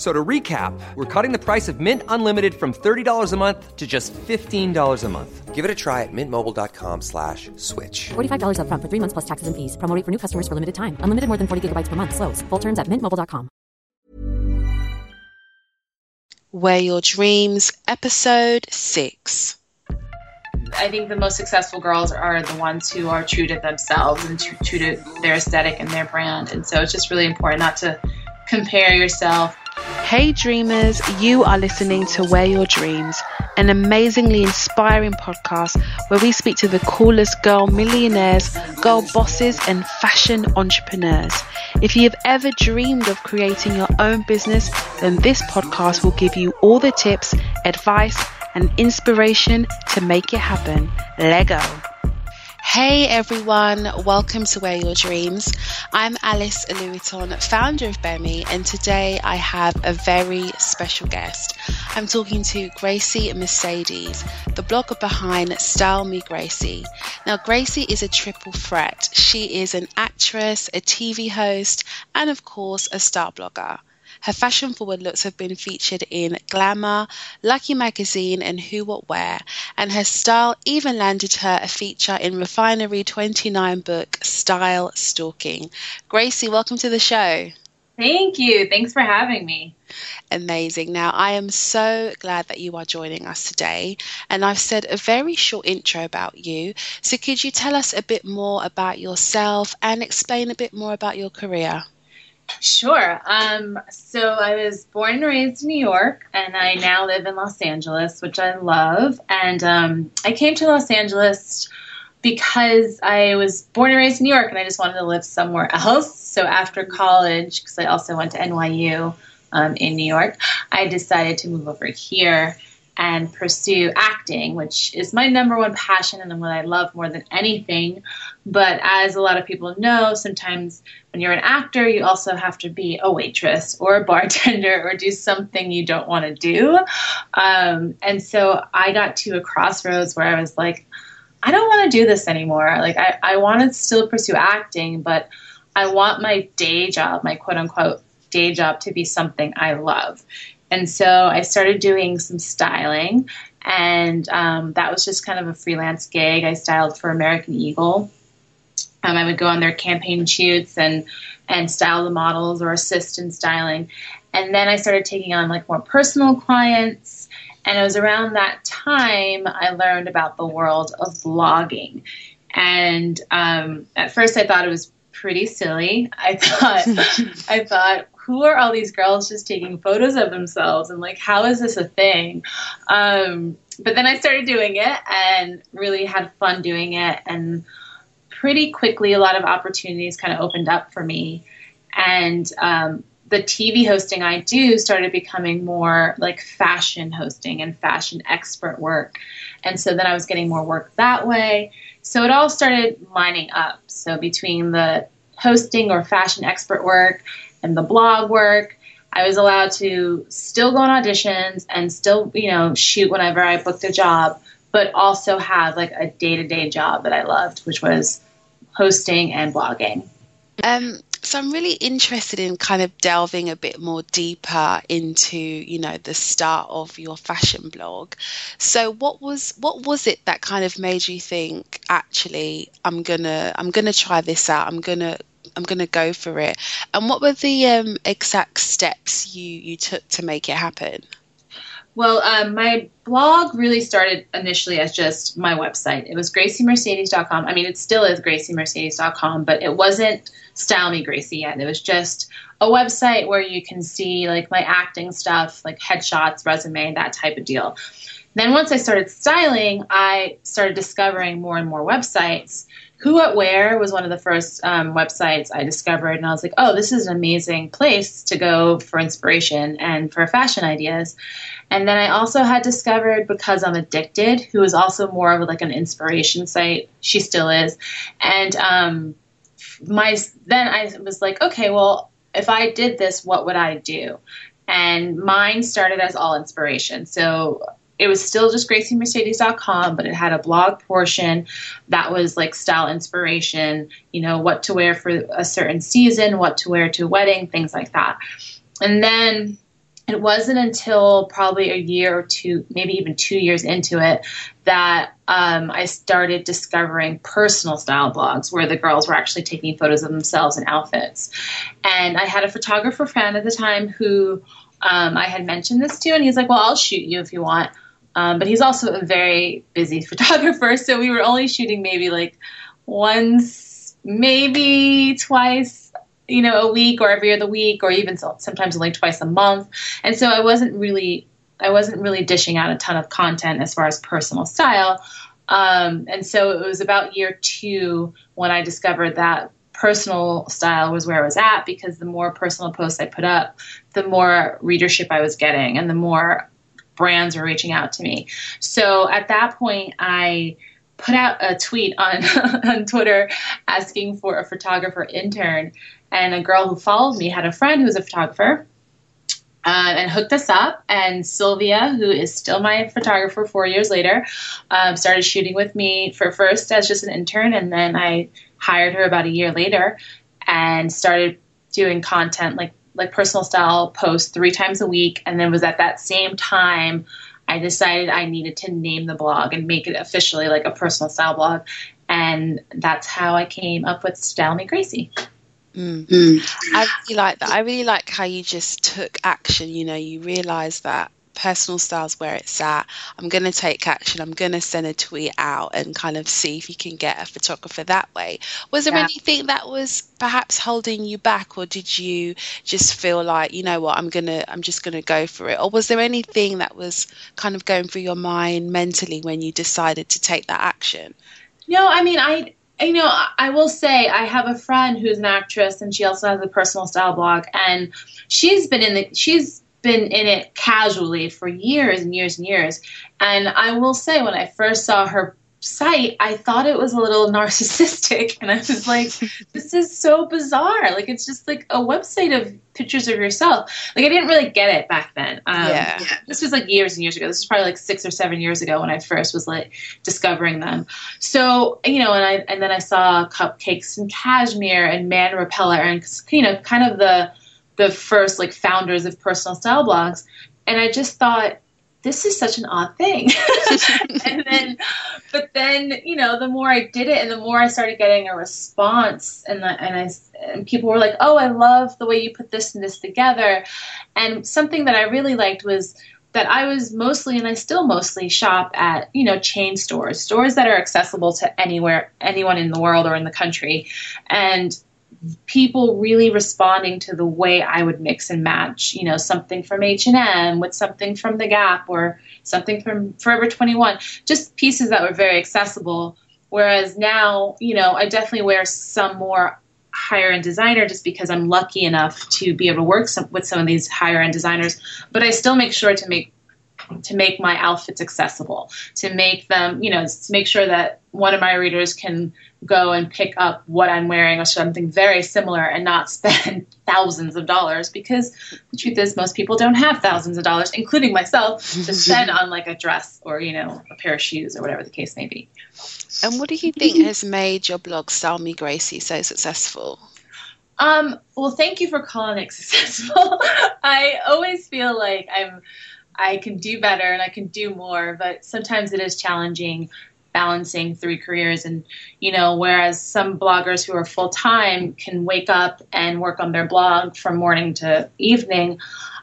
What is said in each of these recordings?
So to recap, we're cutting the price of Mint Unlimited from $30 a month to just $15 a month. Give it a try at mintmobile.com slash switch. $45 up front for three months plus taxes and fees. Promo rate for new customers for limited time. Unlimited more than 40 gigabytes per month. Slows. Full terms at mintmobile.com. Wear Your Dreams, Episode 6. I think the most successful girls are the ones who are true to themselves and true, true to their aesthetic and their brand. And so it's just really important not to compare yourself. Hey dreamers, you are listening to Wear Your Dreams, an amazingly inspiring podcast where we speak to the coolest girl millionaires, girl bosses, and fashion entrepreneurs. If you have ever dreamed of creating your own business, then this podcast will give you all the tips, advice, and inspiration to make it happen. Lego. Hey everyone, welcome to Wear Your Dreams. I'm Alice Louiton, founder of Gbemi, and today I have a very special guest. I'm talking to Gracie Mercedes, the blogger behind Style Me Gracie. Now, Gracie is a triple threat. She is an actress, a TV host, and of course, a star blogger. Her fashion forward looks have been featured in Glamour, Lucky Magazine, and Who What Wear, and her style even landed her a feature in Refinery 29 book Style Stalking. Gracie, welcome to the show. Thank you. Thanks for having me. Amazing. Now, I am so glad that you are joining us today. And I've said a very short intro about you. So, could you tell us a bit more about yourself and explain a bit more about your career? Sure. Um, so I was born and raised in New York, and I now live in Los Angeles, which I love. And um, I came to Los Angeles because I was born and raised in New York, and I just wanted to live somewhere else. So after college, because I also went to NYU um, in New York, I decided to move over here and pursue acting, which is my number one passion and what I love more than anything. But as a lot of people know, sometimes when you're an actor, you also have to be a waitress or a bartender or do something you don't want to do. Um, and so I got to a crossroads where I was like, I don't want to do this anymore. Like, I, I want to still pursue acting, but I want my day job, my quote unquote day job, to be something I love. And so I started doing some styling, and um, that was just kind of a freelance gig. I styled for American Eagle. Um, I would go on their campaign shoots and and style the models or assist in styling. And then I started taking on like more personal clients. And it was around that time I learned about the world of blogging. And um, at first I thought it was pretty silly. I thought I thought who are all these girls just taking photos of themselves? And like how is this a thing? Um, but then i started doing it and really had fun doing it. And pretty quickly a lot of opportunities kind of opened up for me. And um, the tv hosting i do started becoming more like fashion hosting and fashion expert work. And so then i was getting more work that way. So it all started lining up. So between the hosting or fashion expert work and the blog work. I was allowed to still go on auditions and still, you know, shoot whenever I booked a job, but also have like a day to day job that I loved, which was hosting and blogging. Um, so I'm really interested in kind of delving a bit more deeper into, you know, the start of your fashion blog. So what was what was it that kind of made you think actually I'm gonna I'm gonna try this out. I'm gonna I'm going to go for it. And what were the um, exact steps you you took to make it happen? Well, um, my blog really started initially as just my website. It was graciemercedes.com. I mean, it still is graciemercedes.com, but it wasn't Style Me Gracie yet. It was just a website where you can see like my acting stuff, like headshots, resume, that type of deal. Then once I started styling, I started discovering more and more websites. Who What Wear was one of the first um, websites I discovered, and I was like, oh, this is an amazing place to go for inspiration and for fashion ideas. And then I also had discovered because I'm addicted, who is also more of like an inspiration site. She still is, and um, my then I was like, okay, well, if I did this, what would I do? And mine started as all inspiration. So it was still just graciemercedes.com, but it had a blog portion that was like style inspiration, you know, what to wear for a certain season, what to wear to a wedding, things like that. And then it wasn't until probably a year or two, maybe even two years into it, that um, I started discovering personal style blogs where the girls were actually taking photos of themselves in outfits. And I had a photographer friend at the time who um, I had mentioned this to, and he's like, Well, I'll shoot you if you want. Um, but he's also a very busy photographer, so we were only shooting maybe like once, maybe twice, you know, a week or every other week, or even sometimes only twice a month. And so I wasn't really, I wasn't really dishing out a ton of content as far as personal style. Um, and so it was about year two when I discovered that personal style was where I was at because the more personal posts I put up, the more readership I was getting and the more brands were reaching out to me. So at that point, I put out a tweet on on Twitter asking for a photographer intern, and a girl who followed me had a friend who was a photographer. Uh, and hooked us up. And Sylvia, who is still my photographer four years later, um, started shooting with me for first as just an intern, and then I hired her about a year later and started doing content like like personal style posts three times a week. And then was at that same time I decided I needed to name the blog and make it officially like a personal style blog. And that's how I came up with Style Me Gracie. Mm. Mm. I really like that. I really like how you just took action. You know, you realize that personal styles where it's at. I'm going to take action. I'm going to send a tweet out and kind of see if you can get a photographer that way. Was there yeah. anything that was perhaps holding you back, or did you just feel like, you know what, I'm gonna, I'm just going to go for it, or was there anything that was kind of going through your mind mentally when you decided to take that action? No, I mean, I you know, I will say I have a friend who's an actress and she also has a personal style blog and she's been in the she's been in it casually for years and years and years. And I will say, when I first saw her site, I thought it was a little narcissistic. And I was like, this is so bizarre. Like, it's just like a website of pictures of yourself. Like, I didn't really get it back then. Um, yeah. This was like years and years ago. This was probably like six or seven years ago when I first was like discovering them. So, you know, and I, and then I saw cupcakes and cashmere and man repeller and, you know, kind of the, the first like founders of personal style blogs. And I just thought, this is such an odd thing. and then, but then, you know, the more I did it and the more I started getting a response and, the, and I, and people were like, oh, I love the way you put this and this together. And something that I really liked was that I was mostly, and I still mostly shop at, you know, chain stores, stores that are accessible to anywhere, anyone in the world or in the country. And people really responding to the way I would mix and match, you know, something from H&M with something from The Gap or something from Forever 21, just pieces that were very accessible. Whereas now, you know, I definitely wear some more higher end designer just because I'm lucky enough to be able to work some, with some of these higher end designers, but I still make sure to make to make my outfits accessible, to make them, you know, to make sure that one of my readers can go and pick up what I'm wearing or something very similar and not spend thousands of dollars because the truth is most people don't have thousands of dollars, including myself, to spend on like a dress or, you know, a pair of shoes or whatever the case may be. And what do you think has made your blog Style Me Gracie so successful? Um, well, thank you for calling it successful. I always feel like I'm I can do better and I can do more, but sometimes it is challenging balancing three careers and you know whereas some bloggers who are full time can wake up and work on their blog from morning to evening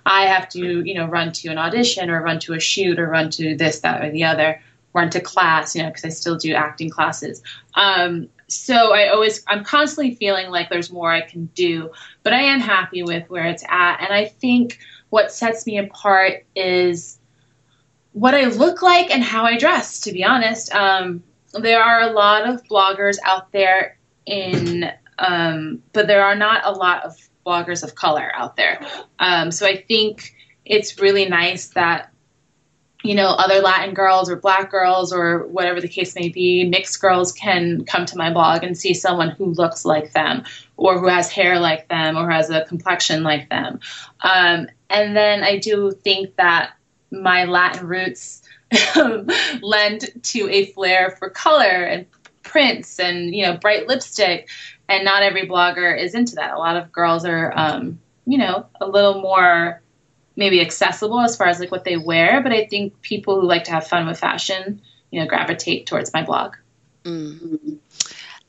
I have to, you know, run to an audition or run to a shoot or run to this, that, or the other, run to class, you know, because I still do acting classes. Um, so I always, I'm constantly feeling like there's more I can do, but I am happy with where it's at. And I think what sets me apart is what I look like and how I dress, to be honest. Um, there are a lot of bloggers out there in, um, but there are not a lot of bloggers of color out there. Um, so I think it's really nice that you know other Latin girls or Black girls or whatever the case may be, mixed girls can come to my blog and see someone who looks like them or who has hair like them or has a complexion like them. Um, and then I do think that my Latin roots lend to a flair for color and prints and you know bright lipstick and not every blogger is into that a lot of girls are um, you know a little more maybe accessible as far as like what they wear but i think people who like to have fun with fashion you know gravitate towards my blog mm-hmm.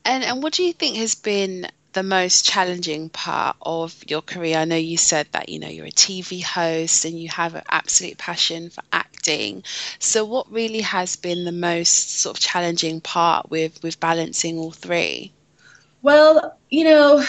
and and what do you think has been the most challenging part of your career? I know you said that you know you're a TV host and you have an absolute passion for acting. So what really has been the most sort of challenging part with with balancing all three? Well, you know,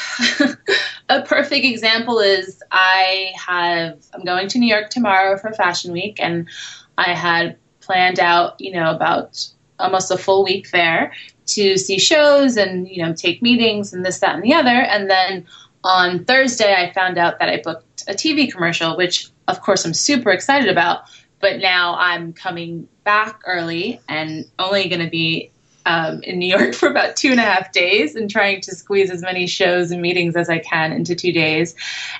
a perfect example is I have I'm going to New York tomorrow for Fashion Week and I had planned out, you know, about almost a full week there to see shows and you know take meetings and this that and the other. And then on thursday i found out that i booked a tv commercial which of course i'm super excited about but now i'm coming back early and only going to be um, in New York for about two and a half days and trying to squeeze as many shows and meetings as I can into two days.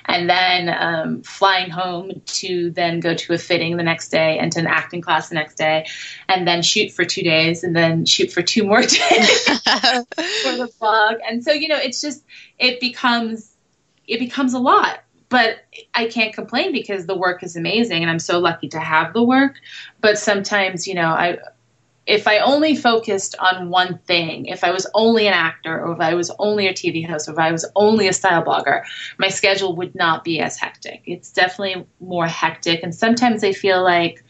And then um, flying home to then go to a fitting the next day and to an acting class the next day. And then shoot for two days and then shoot for two more days for the vlog. And so, you know, it's just, it becomes, it becomes a lot but I can't complain because the work is amazing and I'm so lucky to have the work. But sometimes, you know, I if I only focused on one thing, if I was only an actor, or if I was only a TV host, or if I was only a style blogger, my schedule would not be as hectic. It's definitely more hectic, and sometimes I feel like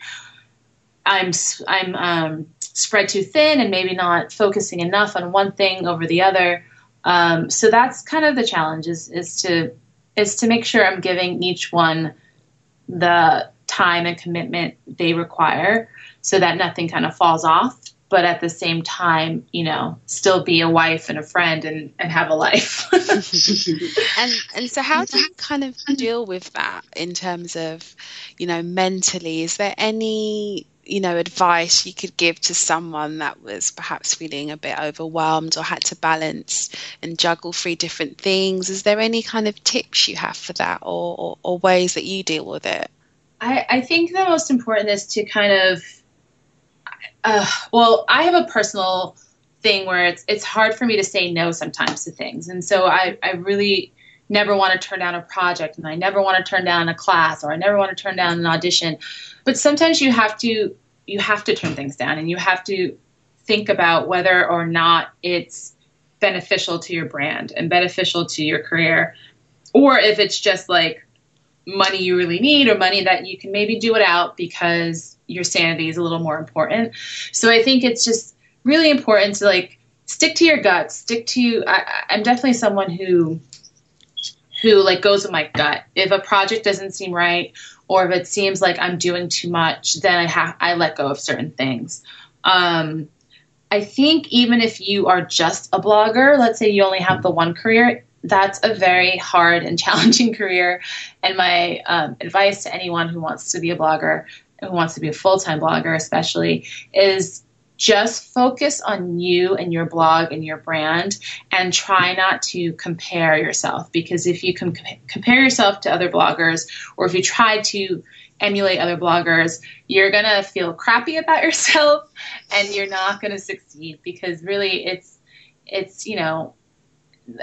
I'm I'm um, spread too thin and maybe not focusing enough on one thing over the other. Um, so that's kind of the challenge is is to is to make sure I'm giving each one the time and commitment they require so that nothing kind of falls off but at the same time, you know, still be a wife and a friend and, and have a life. and and so how do you kind of deal with that in terms of, you know, mentally? Is there any, you know, advice you could give to someone that was perhaps feeling a bit overwhelmed or had to balance and juggle three different things? Is there any kind of tips you have for that or, or, or ways that you deal with it? I, I think the most important is to kind of uh, well, I have a personal thing where it's it's hard for me to say no sometimes to things, and so I I really never want to turn down a project, and I never want to turn down a class, or I never want to turn down an audition. But sometimes you have to you have to turn things down, and you have to think about whether or not it's beneficial to your brand and beneficial to your career, or if it's just like money you really need or money that you can maybe do it out because your sanity is a little more important. So I think it's just really important to like stick to your guts, stick to I, I'm definitely someone who who like goes with my gut. If a project doesn't seem right or if it seems like I'm doing too much, then I have I let go of certain things. Um, I think even if you are just a blogger, let's say you only have the one career, that's a very hard and challenging career. And my um, advice to anyone who wants to be a blogger, who wants to be a full time blogger, especially, is just focus on you and your blog and your brand and try not to compare yourself. Because if you can compare yourself to other bloggers or if you try to emulate other bloggers you're going to feel crappy about yourself and you're not going to succeed. Because really it's it's you know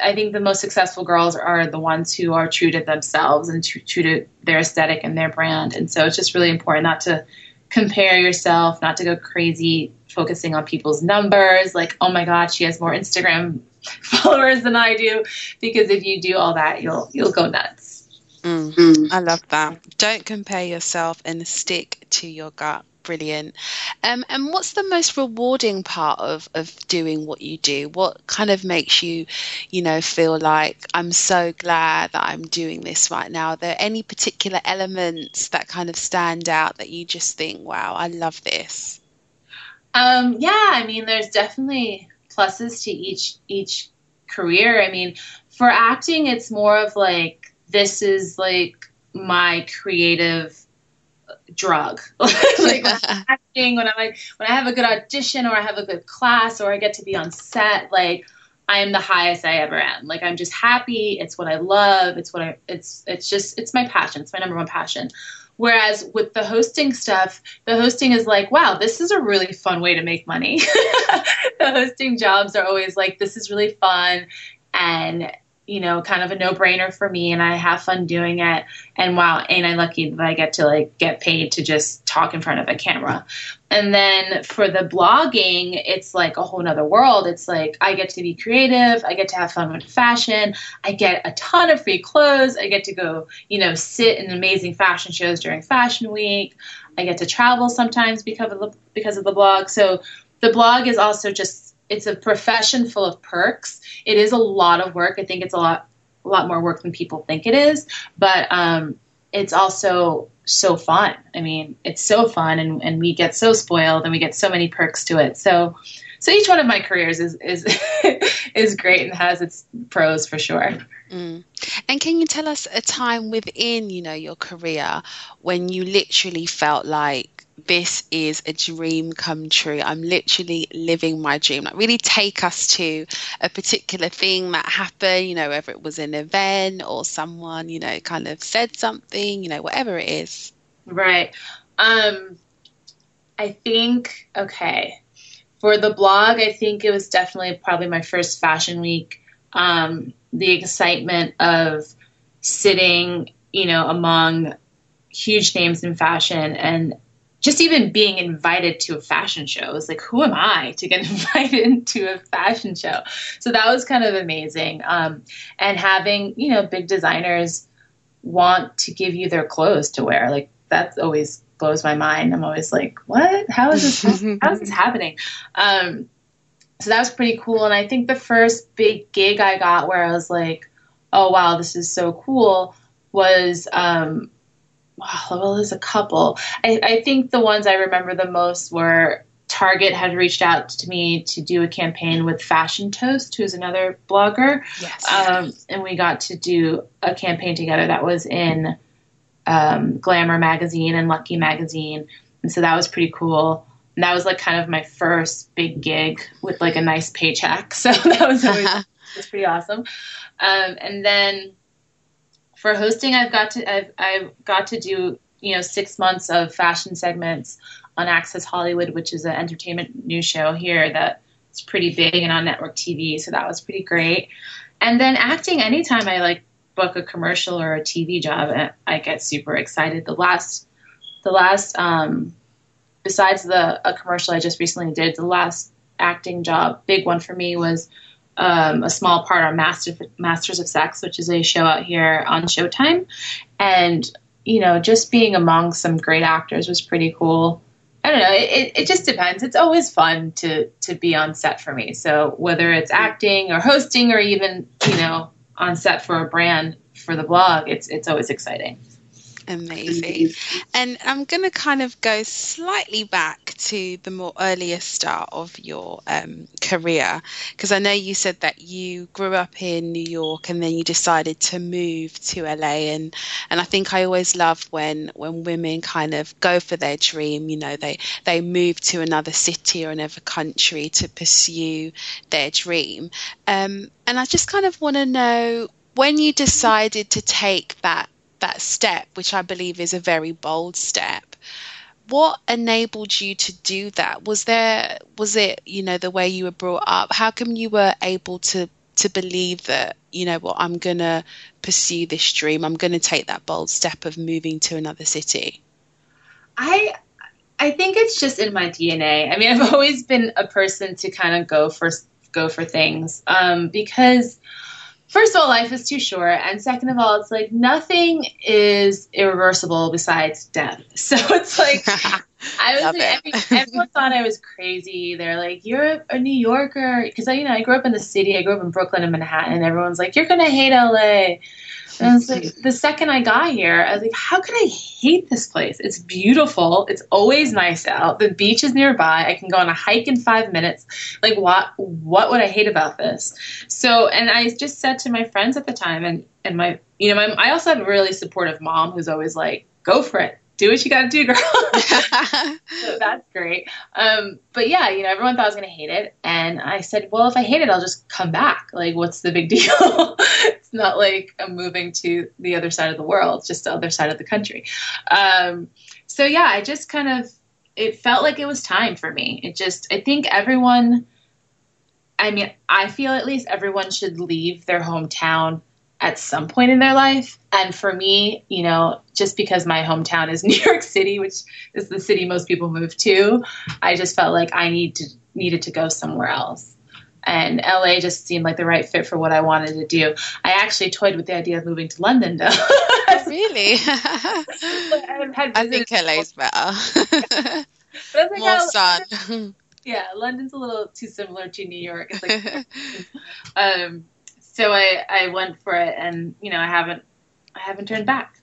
I think the most successful girls are the ones who are true to themselves and true, true to their aesthetic and their brand. And so it's just really important not to compare yourself, not to go crazy focusing on people's numbers, like, oh my God, she has more Instagram followers than I do. Because if you do all that, you'll you'll go nuts. Mm, mm. I love that. Don't compare yourself and stick to your gut. Brilliant. Um, and what's the most rewarding part of, of doing what you do? What kind of makes you, you know, feel like I'm so glad that I'm doing this right now? Are there any particular elements that kind of stand out that you just think, wow, I love this? Um, yeah, I mean, there's definitely pluses to each each career. I mean, for acting, it's more of like this is like my creative drug. like when I'm acting, when I'm like when I have a good audition or I have a good class or I get to be on set, like I am the highest I ever am. Like I'm just happy. It's what I love. It's what I it's it's just it's my passion. It's my number one passion. Whereas with the hosting stuff, the hosting is like, wow, this is a really fun way to make money. the hosting jobs are always like, this is really fun and you know, kind of a no brainer for me and I have fun doing it. And wow, ain't I lucky that I get to like get paid to just talk in front of a camera. And then for the blogging, it's like a whole nother world. It's like I get to be creative, I get to have fun with fashion, I get a ton of free clothes, I get to go, you know, sit in amazing fashion shows during fashion week. I get to travel sometimes because of the because of the blog. So the blog is also just it's a profession full of perks. It is a lot of work. I think it's a lot a lot more work than people think it is, but um, it's also so fun. I mean, it's so fun, and, and we get so spoiled, and we get so many perks to it. So, so each one of my careers is is is great and has its pros for sure. Mm. And can you tell us a time within, you know, your career when you literally felt like this is a dream come true. I'm literally living my dream. Like, really take us to a particular thing that happened, you know, whether it was an event or someone, you know, kind of said something, you know, whatever it is. Right. Um, I think, okay, for the blog, I think it was definitely probably my first fashion week. Um, the excitement of sitting, you know, among huge names in fashion and just even being invited to a fashion show is like, who am I to get invited to a fashion show? So that was kind of amazing. Um, and having, you know, big designers want to give you their clothes to wear, like that's always blows my mind. I'm always like, what? How is this? how is this happening? Um, so that was pretty cool. And I think the first big gig I got where I was like, oh wow, this is so cool was um, well, there's a couple. I, I think the ones I remember the most were Target had reached out to me to do a campaign with Fashion Toast, who's another blogger. Yes. Um, and we got to do a campaign together that was in um, Glamour magazine and Lucky magazine. And so that was pretty cool. And that was like kind of my first big gig with like a nice paycheck. So that was always was pretty awesome. Um, and then for hosting, I've got to I've, I've got to do you know six months of fashion segments on Access Hollywood, which is an entertainment news show here that's pretty big and on network TV. So that was pretty great. And then acting, anytime I like book a commercial or a TV job, and I get super excited. The last, the last, um, besides the a commercial I just recently did, the last acting job, big one for me was um, a small part on Master, Masters of Sex, which is a show out here on Showtime. And, you know, just being among some great actors was pretty cool. I don't know. It, it just depends. It's always fun to to be on set for me. So whether it's acting or hosting or even you know on set for a brand for the blog, it's it's always exciting. Amazing. And I'm going to kind of go slightly back to the more earlier start of your um, career, because I know you said that you grew up in New York and then you decided to move to LA. And, and I think I always love when, when women kind of go for their dream, you know, they, they move to another city or another country to pursue their dream. Um, and I just kind of want to know when you decided to take that that step, which I believe is a very bold step, what enabled you to do that? Was there was it, you know, the way you were brought up? How come you were able to to believe that, you know what, I'm gonna pursue this dream, I'm gonna take that bold step of moving to another city? I I think it's just in my DNA. I mean, I've always been a person to kind of go for go for things um, because first of all, life is too short, and second of all, it's like nothing is irreversible besides death. So it's like I was like, every, everyone thought I was crazy. They're like, "You're a New Yorker," because I, you know, I grew up in the city. I grew up in Brooklyn and Manhattan. And everyone's like, "You're gonna hate LA." And I was like, the second I got here, I was like, how could I hate this place? It's beautiful. It's always nice out. The beach is nearby. I can go on a hike in five minutes. Like, what? What would I hate about this? So, and I just said to my friends at the time, and and my, you know, my, I also have a really supportive mom who's always like, go for it do what you got to do, girl. so that's great. Um, but yeah, you know, everyone thought I was going to hate it. And I said, well, if I hate it, I'll just come back. Like, what's the big deal? It's not like I'm moving to the other side of the world, just the other side of the country. Um, so yeah, I just kind of, it felt like it was time for me. It just, I think everyone, I mean, I feel at least everyone should leave their hometown at some point in their life. And for me, you know, just because my hometown is New York City, which is the city most people move to, I just felt like I need to needed to go somewhere else. And LA just seemed like the right fit for what I wanted to do. I actually toyed with the idea of moving to London, though. really? I, think is better. More sun. Yeah, London's a little too similar to New York. It's like, um, so I, I went for it and you know I haven't I haven't turned back.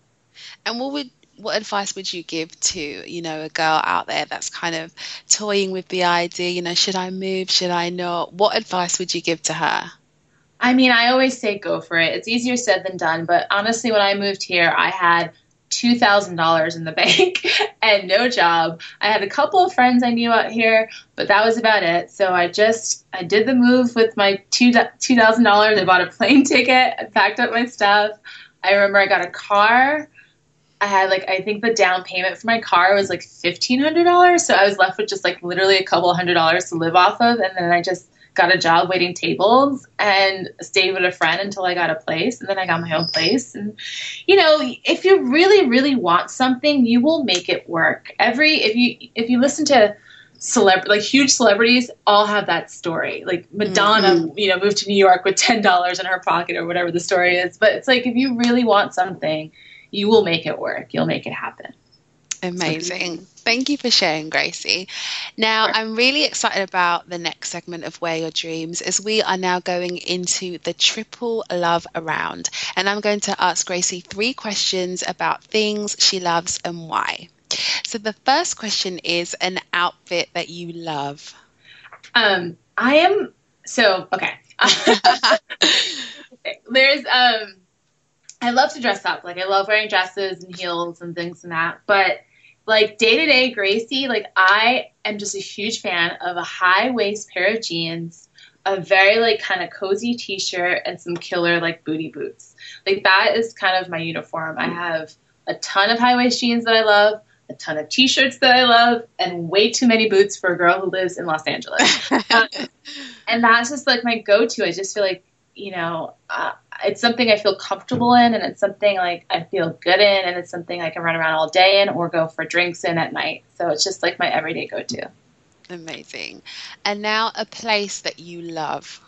And what would what advice would you give to you know a girl out there that's kind of toying with the idea you know should I move should I not what advice would you give to her? I mean I always say go for it. It's easier said than done, but honestly when I moved here I had $2,000 in the bank and no job. I had a couple of friends I knew out here, but that was about it. So I just I did the move with my two $2,000. I bought a plane ticket, I packed up my stuff. I remember I got a car. I had like I think the down payment for my car was like $1500. So I was left with just like literally a couple hundred dollars to live off of and then I just got a job waiting tables and stayed with a friend until I got a place and then I got my own place and you know if you really really want something you will make it work every if you if you listen to celeb like huge celebrities all have that story like Madonna mm-hmm. you know moved to New York with $10 in her pocket or whatever the story is but it's like if you really want something you will make it work you'll make it happen Amazing. Thank you for sharing, Gracie. Now, sure. I'm really excited about the next segment of Wear Your Dreams as we are now going into the triple love around. And I'm going to ask Gracie three questions about things she loves and why. So the first question is an outfit that you love. Um, I am so okay. There's um I love to dress up. Like I love wearing dresses and heels and things and that. But like day to day Gracie, like I am just a huge fan of a high waist pair of jeans, a very like kind of cozy t shirt, and some killer like booty boots. Like that is kind of my uniform. I have a ton of high waist jeans that I love, a ton of t shirts that I love, and way too many boots for a girl who lives in Los Angeles. um, and that's just like my go to. I just feel like, you know, uh, it's something I feel comfortable in, and it's something like I feel good in, and it's something I can run around all day in or go for drinks in at night. So it's just like my everyday go to. Amazing. And now a place that you love.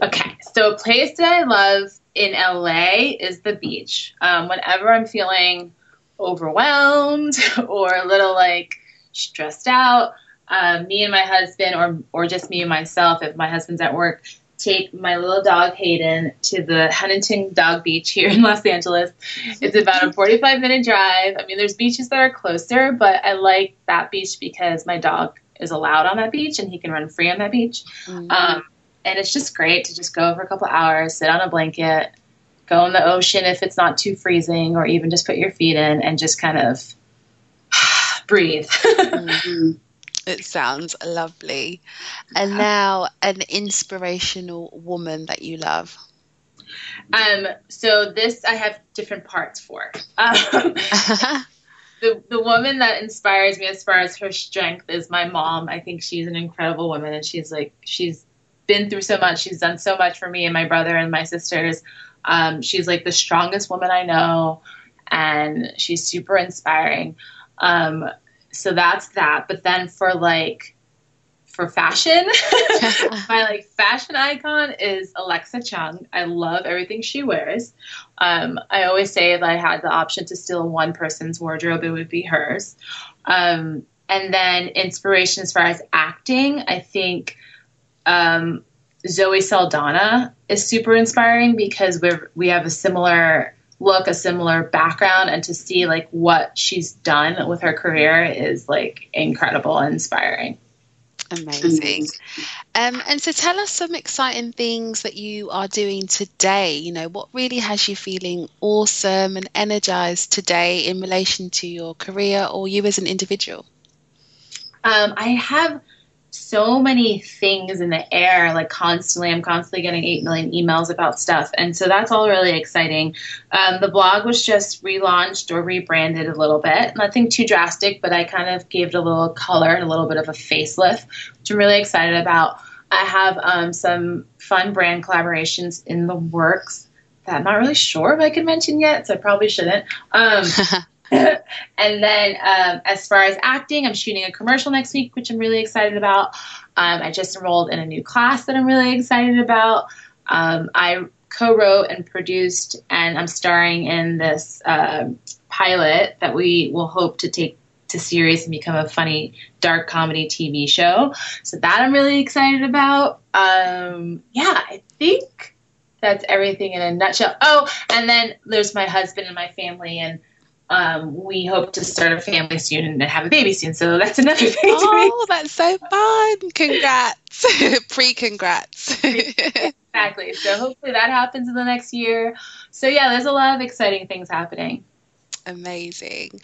Okay, so a place that I love in LA is the beach. Um, whenever I'm feeling overwhelmed or a little like stressed out, um, me and my husband, or or just me and myself, if my husband's at work, take my little dog Hayden to the Huntington Dog Beach here in Los Angeles. It's about a 45 minute drive. I mean, there's beaches that are closer, but I like that beach because my dog is allowed on that beach and he can run free on that beach. Mm-hmm. Um, and it's just great to just go for a couple hours, sit on a blanket, go in the ocean if it's not too freezing, or even just put your feet in and just kind of breathe. mm-hmm. It sounds lovely. And now, an inspirational woman that you love. Um, so this I have different parts for. Um, the the woman that inspires me as far as her strength is my mom. I think she's an incredible woman, and she's like she's been through so much. She's done so much for me and my brother and my sisters. Um, she's like the strongest woman I know, and she's super inspiring. Um, so that's that. But then for like for fashion, my like fashion icon is Alexa Chung. I love everything she wears. Um, I always say if I had the option to steal one person's wardrobe, it would be hers. Um, and then inspiration as far as acting, I think um, Zoe Saldana is super inspiring because we're we have a similar look, a similar background, and to see like what she's done with her career is like incredible and inspiring. Amazing. Um, and so tell us some exciting things that you are doing today. You know, what really has you feeling awesome and energized today in relation to your career or you as an individual? Um, I have so many things in the air, like constantly. I'm constantly getting 8 million emails about stuff. And so that's all really exciting. Um, the blog was just relaunched or rebranded a little bit. Nothing too drastic, but I kind of gave it a little color and a little bit of a facelift, which I'm really excited about. I have um, some fun brand collaborations in the works that I'm not really sure if I can mention yet, so I probably shouldn't. Um, and then um, as far as acting, I'm shooting a commercial next week, which I'm really excited about. Um, I just enrolled in a new class that I'm really excited about. Um, I co-wrote and produced, and I'm starring in this uh, pilot that we will hope to take to series and become a funny dark comedy TV show. So that I'm really excited about. Um, yeah, I think that's everything in a nutshell. Oh, and then there's my husband and my family and um, we hope to start a family soon and have a baby soon. So that's another thing. Oh, that's so fun! Congrats, pre-congrats. exactly. So hopefully that happens in the next year. So yeah, there's a lot of exciting things happening. Amazing.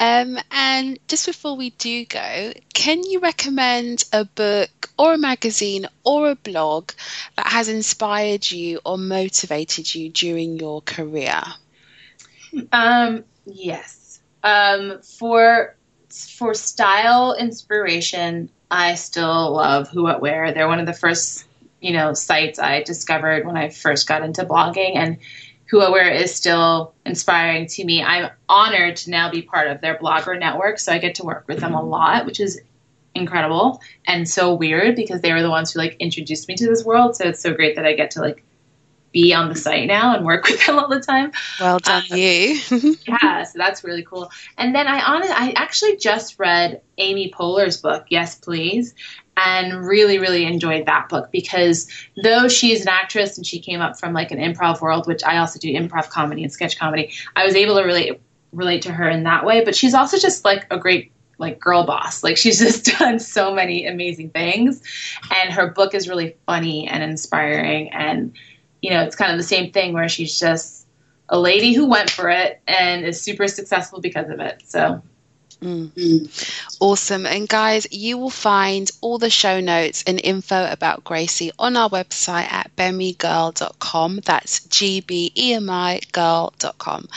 Um, and just before we do go, can you recommend a book or a magazine or a blog that has inspired you or motivated you during your career? Um, Yes. Um, for for style inspiration, I still love Who What Wear. They're one of the first, you know, sites I discovered when I first got into blogging, and Who What Wear is still inspiring to me. I'm honored to now be part of their blogger network, so I get to work with them a lot, which is incredible and so weird because they were the ones who like introduced me to this world. So it's so great that I get to like be on the site now and work with them all the time. Well done, uh, you. yeah, so that's really cool. And then I honest, I actually just read Amy Poehler's book, Yes Please, and really, really enjoyed that book because though she's an actress and she came up from like an improv world, which I also do improv comedy and sketch comedy, I was able to relate relate to her in that way. But she's also just like a great like girl boss. Like she's just done so many amazing things, and her book is really funny and inspiring and you know, it's kind of the same thing where she's just a lady who went for it and is super successful because of it. So Mm. Awesome. And guys, you will find all the show notes and info about Gracie on our website at gbemigirl.com. That's G B E M I girl.com.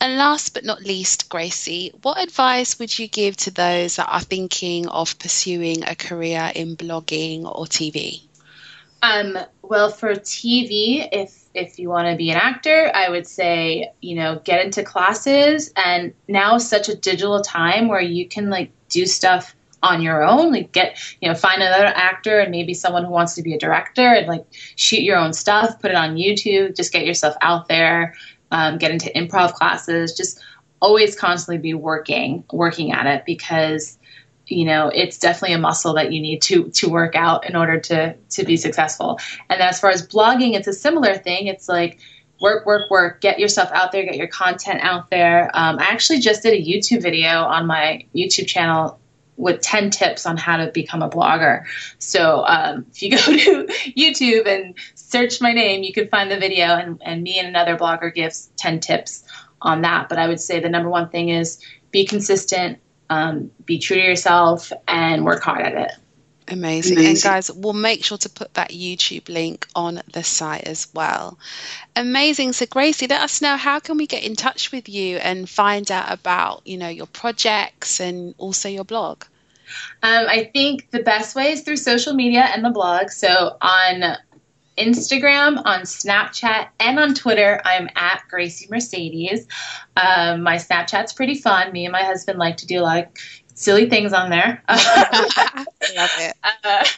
And last but not least, Gracie, what advice would you give to those that are thinking of pursuing a career in blogging or TV? Um, well, for TV, if if you want to be an actor, I would say you know get into classes. And now is such a digital time where you can like do stuff on your own. Like get you know find another actor and maybe someone who wants to be a director and like shoot your own stuff, put it on YouTube. Just get yourself out there. Um, get into improv classes. Just always constantly be working working at it because you know it's definitely a muscle that you need to to work out in order to to be successful. And as far as blogging it's a similar thing. It's like work work work get yourself out there get your content out there. Um, i actually just did a youtube video on my youtube channel with 10 tips on how to become a blogger. So um, if you go to youtube and search my name you can find the video and, and me and another blogger gives 10 tips on that. But i would say the number one thing is be consistent um, be true to yourself and work hard at it. Amazing. Amazing. And guys, we'll make sure to put that YouTube link on the site as well. Amazing. So Gracie, let us know how can we get in touch with you and find out about, you know, your projects and also your blog? Um, I think the best way is through social media and the blog. So on Instagram, on Snapchat, and on Twitter, I'm at Gracie Mercedes. Um, my Snapchat's pretty fun. Me and my husband like to do a lot of silly things on there. Love it.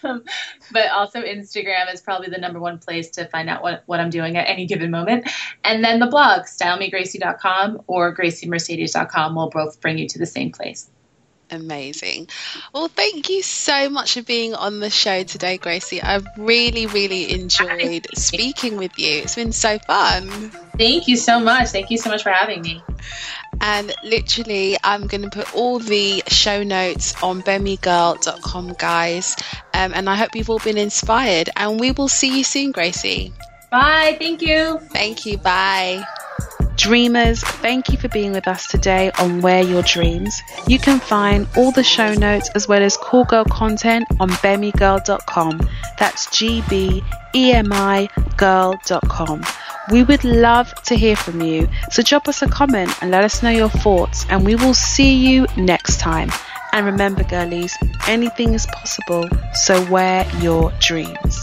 Um, but also Instagram is probably the number one place to find out what, what I'm doing at any given moment. And then the blog, stylemegracie.com or graciemercedes.com will both bring you to the same place. Amazing. Well, thank you so much for being on the show today, Gracie. I've really, really enjoyed speaking with you. It's been so fun. Thank you so much. Thank you so much for having me. And literally, I'm going to put all the show notes on bemigirl.com, guys. Um, and I hope you've all been inspired. And we will see you soon, Gracie. Bye. Thank you. Thank you. Bye. Dreamers, thank you for being with us today on Wear Your Dreams. You can find all the show notes as well as cool girl content on gbemigirl.com. That's G B E M I girl.com. We would love to hear from you, so drop us a comment and let us know your thoughts, and we will see you next time. And remember, girlies, anything is possible, so wear your dreams.